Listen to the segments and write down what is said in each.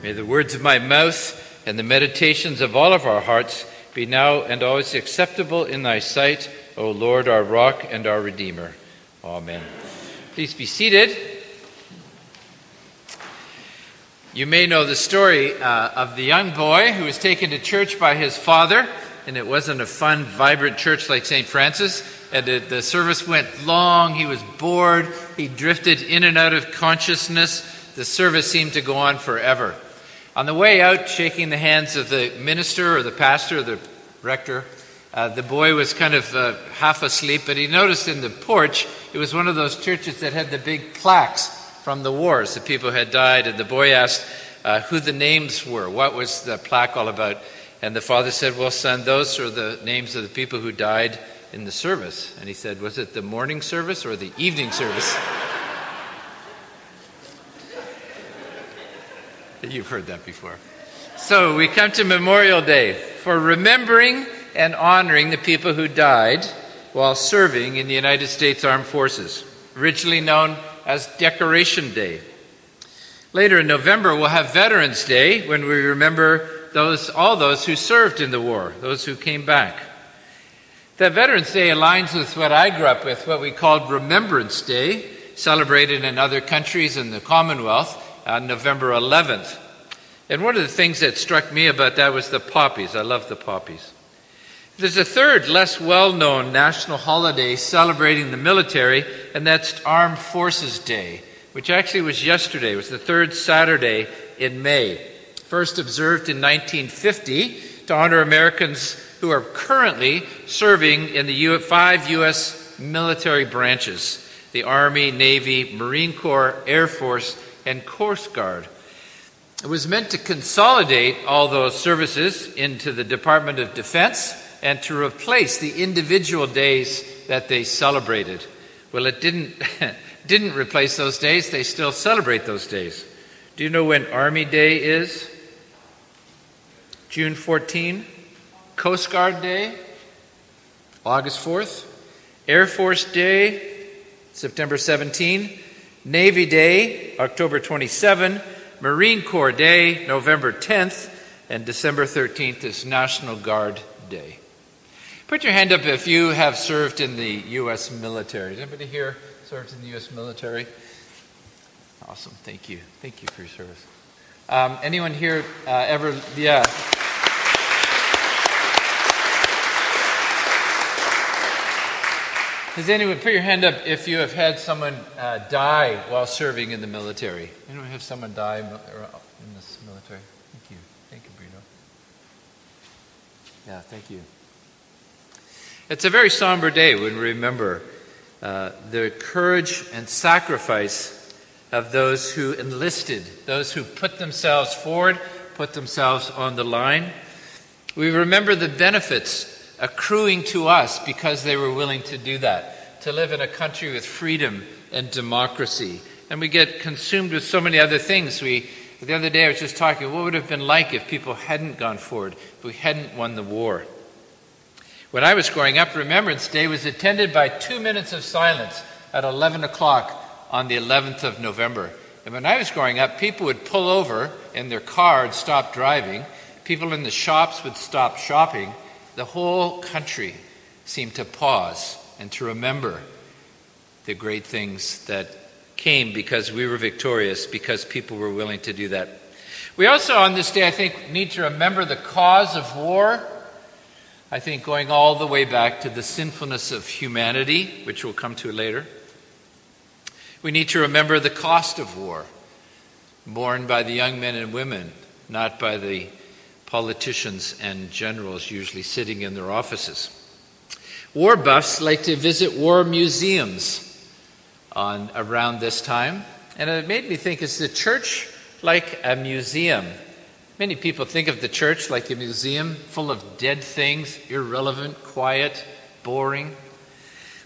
May the words of my mouth and the meditations of all of our hearts be now and always acceptable in thy sight, O Lord, our rock and our redeemer. Amen. Please be seated. You may know the story uh, of the young boy who was taken to church by his father, and it wasn't a fun, vibrant church like St. Francis. And the, the service went long. He was bored. He drifted in and out of consciousness. The service seemed to go on forever. On the way out, shaking the hands of the minister or the pastor or the rector, uh, the boy was kind of uh, half asleep, but he noticed in the porch it was one of those churches that had the big plaques from the wars. The people had died, and the boy asked uh, who the names were. What was the plaque all about? And the father said, Well, son, those are the names of the people who died in the service. And he said, Was it the morning service or the evening service? You've heard that before. So we come to Memorial Day for remembering and honoring the people who died while serving in the United States Armed Forces, originally known as Decoration Day. Later in November, we'll have Veterans Day when we remember those, all those who served in the war, those who came back. That Veterans Day aligns with what I grew up with, what we called Remembrance Day, celebrated in other countries in the Commonwealth on November 11th. And one of the things that struck me about that was the poppies. I love the poppies. There's a third, less well known national holiday celebrating the military, and that's Armed Forces Day, which actually was yesterday. It was the third Saturday in May. First observed in 1950 to honor Americans who are currently serving in the five U.S. military branches the Army, Navy, Marine Corps, Air Force, and Coast Guard. It was meant to consolidate all those services into the Department of Defense and to replace the individual days that they celebrated. Well, it didn't, didn't replace those days, they still celebrate those days. Do you know when Army Day is? June 14. Coast Guard Day, August 4th. Air Force Day, September 17. Navy Day, October 27, Marine Corps Day, November 10th, and December 13th is National Guard Day. Put your hand up if you have served in the U.S. military. Is anybody here served in the U.S. military? Awesome. Thank you. Thank you for your service. Um, anyone here uh, ever, yeah. Has anyone put your hand up if you have had someone uh, die while serving in the military? Anyone have someone die in this military? Thank you. Thank you, Bruno. Yeah, thank you. It's a very somber day when we remember uh, the courage and sacrifice of those who enlisted, those who put themselves forward, put themselves on the line. We remember the benefits accruing to us because they were willing to do that, to live in a country with freedom and democracy. And we get consumed with so many other things. We, the other day I was just talking, what would have been like if people hadn't gone forward, if we hadn't won the war? When I was growing up, Remembrance Day was attended by two minutes of silence at 11 o'clock on the 11th of November. And when I was growing up, people would pull over in their car and stop driving. People in the shops would stop shopping the whole country seemed to pause and to remember the great things that came because we were victorious, because people were willing to do that. We also, on this day, I think, need to remember the cause of war. I think going all the way back to the sinfulness of humanity, which we'll come to later. We need to remember the cost of war, borne by the young men and women, not by the politicians and generals usually sitting in their offices. War buffs like to visit war museums on around this time, and it made me think is the church like a museum? Many people think of the church like a museum full of dead things, irrelevant, quiet, boring.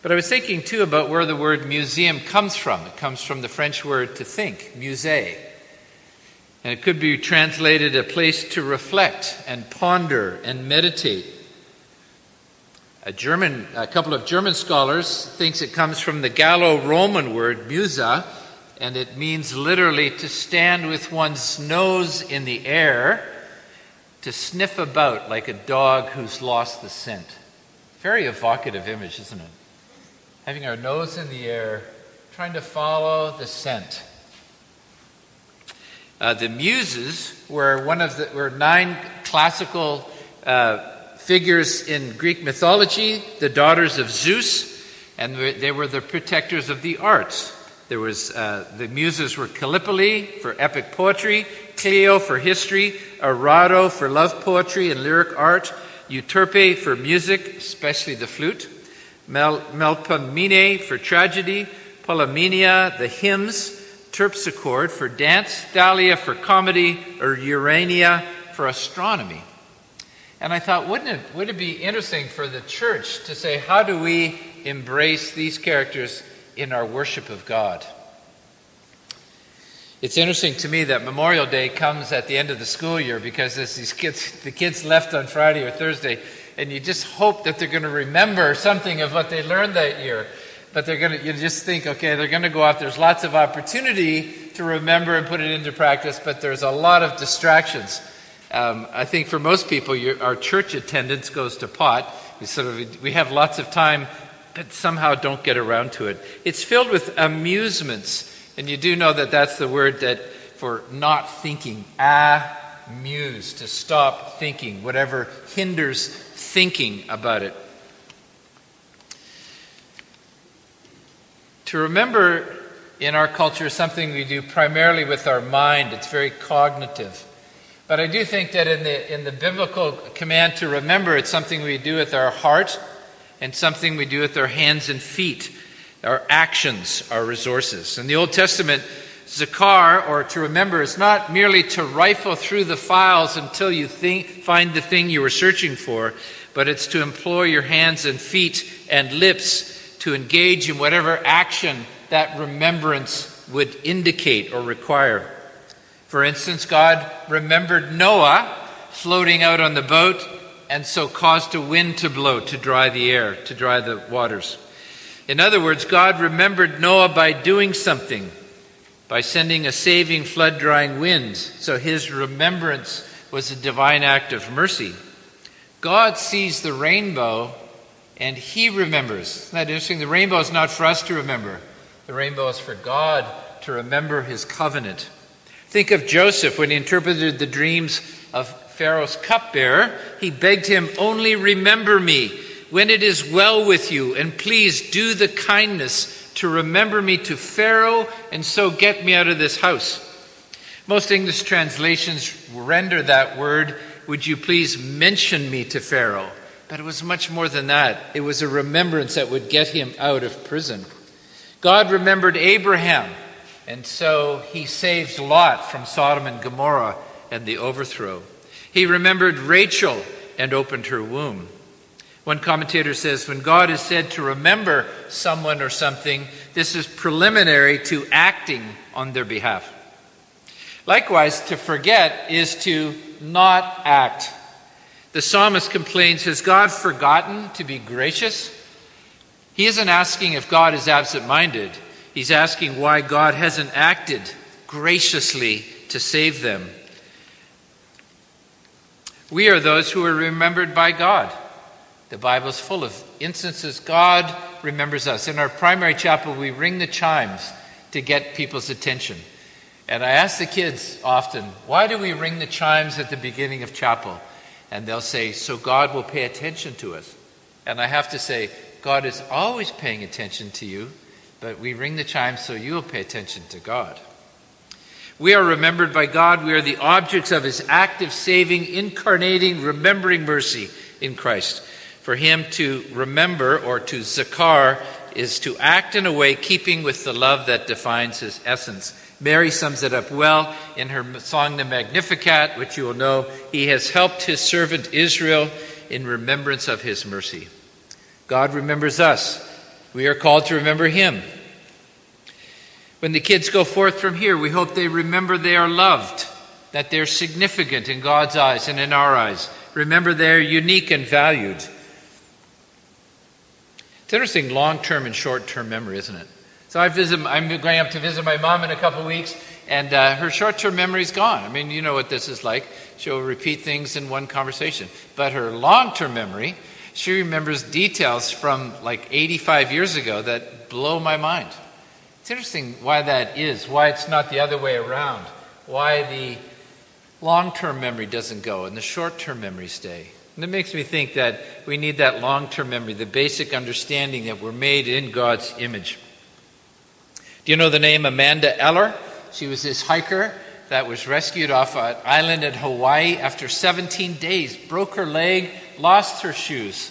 But I was thinking too about where the word museum comes from. It comes from the French word to think, musée. And it could be translated a place to reflect and ponder and meditate. A German, a couple of German scholars thinks it comes from the Gallo-Roman word musa, and it means literally to stand with one's nose in the air, to sniff about like a dog who's lost the scent. Very evocative image, isn't it? Having our nose in the air, trying to follow the scent. Uh, the Muses were one of the were nine classical uh, figures in Greek mythology, the daughters of Zeus, and they were the protectors of the arts. There was uh, the Muses were Calliope for epic poetry, Clio for history, Erato for love poetry and lyric art, Euterpe for music, especially the flute, Mel- Melpomene for tragedy, Polymnia, the hymns, Terpsichore for dance, Thalia for comedy, or Urania for astronomy. And I thought, wouldn't it, would it be interesting for the church to say, how do we embrace these characters in our worship of God? It's interesting to me that Memorial Day comes at the end of the school year because as these kids, the kids left on Friday or Thursday, and you just hope that they're going to remember something of what they learned that year but they're going to, you just think, okay, they're going to go off. There's lots of opportunity to remember and put it into practice, but there's a lot of distractions. Um, I think for most people, our church attendance goes to pot. We sort of we have lots of time, but somehow don't get around to it. It's filled with amusements, and you do know that that's the word that for not thinking. Amuse to stop thinking, whatever hinders thinking about it. To remember in our culture is something we do primarily with our mind, it's very cognitive. But I do think that in the, in the biblical command to remember, it's something we do with our heart and something we do with our hands and feet, our actions, our resources. In the Old Testament, Zakar, or to remember, is not merely to rifle through the files until you think, find the thing you were searching for, but it's to employ your hands and feet and lips to engage in whatever action that remembrance would indicate or require. For instance, God remembered Noah floating out on the boat and so caused a wind to blow to dry the air, to dry the waters. In other words, God remembered Noah by doing something, by sending a saving flood drying wind. So his remembrance was a divine act of mercy. God sees the rainbow and he remembers. Isn't that interesting? The rainbow is not for us to remember, the rainbow is for God to remember his covenant. Think of Joseph when he interpreted the dreams of Pharaoh's cupbearer. He begged him, Only remember me when it is well with you, and please do the kindness to remember me to Pharaoh, and so get me out of this house. Most English translations render that word, Would you please mention me to Pharaoh? But it was much more than that. It was a remembrance that would get him out of prison. God remembered Abraham, and so he saved Lot from Sodom and Gomorrah and the overthrow. He remembered Rachel and opened her womb. One commentator says when God is said to remember someone or something, this is preliminary to acting on their behalf. Likewise, to forget is to not act the psalmist complains Has God forgotten to be gracious? He isn't asking if God is absent minded, he's asking why God hasn't acted graciously to save them. We are those who are remembered by God. The Bible is full of instances God remembers us. In our primary chapel, we ring the chimes to get people's attention. And I ask the kids often, why do we ring the chimes at the beginning of chapel? And they'll say, So God will pay attention to us. And I have to say, God is always paying attention to you, but we ring the chimes so you'll pay attention to God. We are remembered by God. We are the objects of His active, saving, incarnating, remembering mercy in Christ. For Him to remember or to zakar is to act in a way keeping with the love that defines His essence. Mary sums it up well in her song, the Magnificat, which you will know. He has helped his servant Israel in remembrance of his mercy. God remembers us. We are called to remember him. When the kids go forth from here, we hope they remember they are loved, that they're significant in God's eyes and in our eyes. Remember they're unique and valued. It's interesting long term and short term memory, isn't it? So I visit, I'm going up to visit my mom in a couple of weeks, and uh, her short term memory's gone. I mean, you know what this is like. She'll repeat things in one conversation. But her long term memory, she remembers details from like 85 years ago that blow my mind. It's interesting why that is, why it's not the other way around, why the long term memory doesn't go and the short term memory stay. And it makes me think that we need that long term memory, the basic understanding that we're made in God's image. Do you know the name Amanda Eller? She was this hiker that was rescued off an island in Hawaii after 17 days, broke her leg, lost her shoes.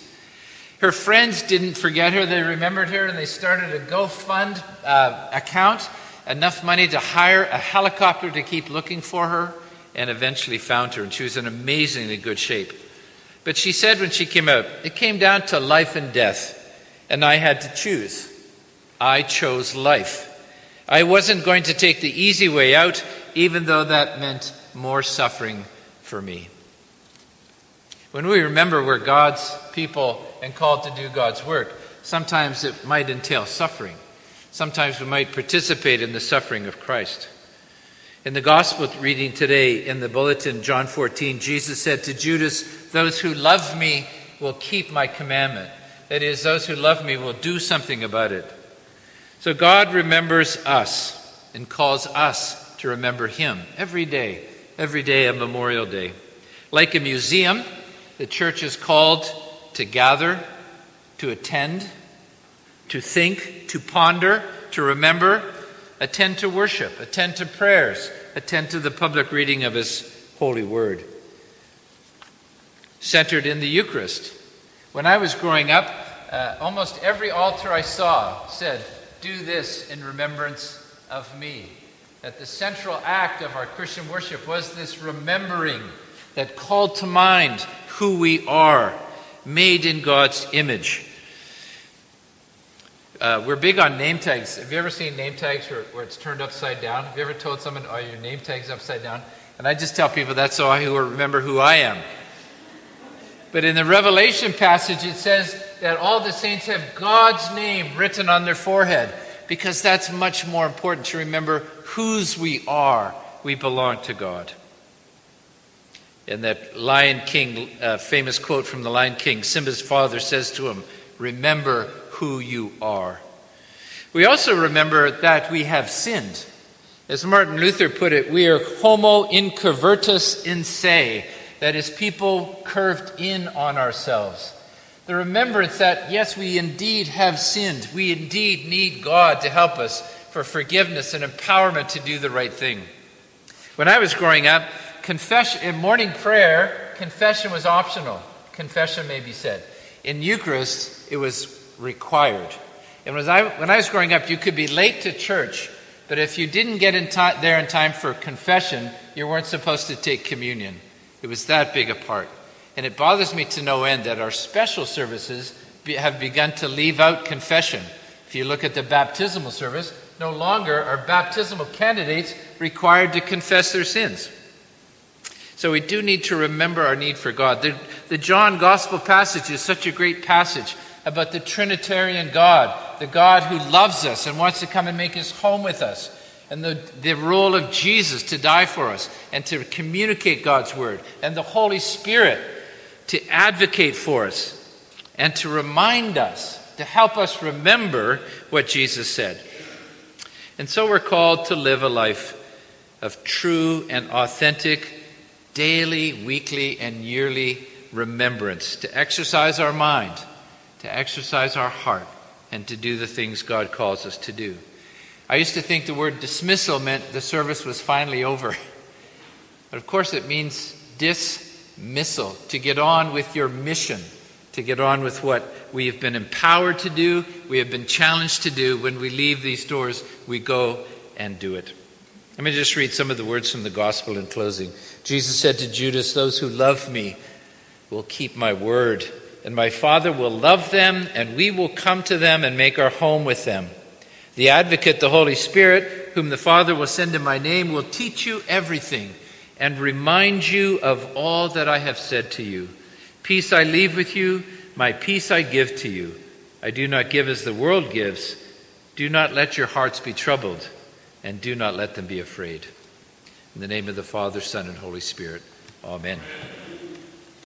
Her friends didn't forget her, they remembered her, and they started a GoFund uh, account, enough money to hire a helicopter to keep looking for her, and eventually found her. And she was in amazingly good shape. But she said when she came out, it came down to life and death, and I had to choose. I chose life. I wasn't going to take the easy way out, even though that meant more suffering for me. When we remember we're God's people and called to do God's work, sometimes it might entail suffering. Sometimes we might participate in the suffering of Christ. In the gospel reading today in the bulletin, John 14, Jesus said to Judas, Those who love me will keep my commandment. That is, those who love me will do something about it. So God remembers us and calls us to remember Him every day, every day a Memorial Day. Like a museum, the church is called to gather, to attend, to think, to ponder, to remember, attend to worship, attend to prayers, attend to the public reading of His holy word. Centered in the Eucharist. When I was growing up, uh, almost every altar I saw said, Do this in remembrance of me. That the central act of our Christian worship was this remembering that called to mind who we are, made in God's image. Uh, we're big on name tags. Have you ever seen name tags where, where, it's turned upside down? Have you ever told someone, oh, your name tag's upside down? And I just tell people that's so I will remember who I am. But in the Revelation passage, it says that all the saints have God's name written on their forehead because that's much more important to remember whose we are. We belong to God. In that Lion King, uh, famous quote from the Lion King, Simba's father says to him, Remember who you are. We also remember that we have sinned. As Martin Luther put it, we are homo incurvatus in se, that is, people curved in on ourselves. The remembrance that, yes, we indeed have sinned. We indeed need God to help us for forgiveness and empowerment to do the right thing. When I was growing up, confession in morning prayer, confession was optional. Confession may be said. In Eucharist, it was required. And when I, when I was growing up, you could be late to church, but if you didn't get in time, there in time for confession, you weren't supposed to take communion. It was that big a part. And it bothers me to no end that our special services be, have begun to leave out confession. If you look at the baptismal service, no longer are baptismal candidates required to confess their sins. So we do need to remember our need for God. The, the John Gospel passage is such a great passage about the Trinitarian God, the God who loves us and wants to come and make his home with us, and the, the role of Jesus to die for us and to communicate God's word, and the Holy Spirit to advocate for us and to remind us, to help us remember what Jesus said. And so we're called to live a life of true and authentic daily, weekly, and yearly remembrance, to exercise our mind, to exercise our heart, and to do the things God calls us to do. I used to think the word dismissal meant the service was finally over. But of course, it means dismissal, to get on with your mission, to get on with what we have been empowered to do, we have been challenged to do. When we leave these doors, we go and do it. Let me just read some of the words from the gospel in closing. Jesus said to Judas, Those who love me will keep my word, and my Father will love them, and we will come to them and make our home with them. The advocate, the Holy Spirit, whom the Father will send in my name, will teach you everything and remind you of all that I have said to you. Peace I leave with you, my peace I give to you. I do not give as the world gives. Do not let your hearts be troubled, and do not let them be afraid. In the name of the Father, Son, and Holy Spirit. Amen. Amen.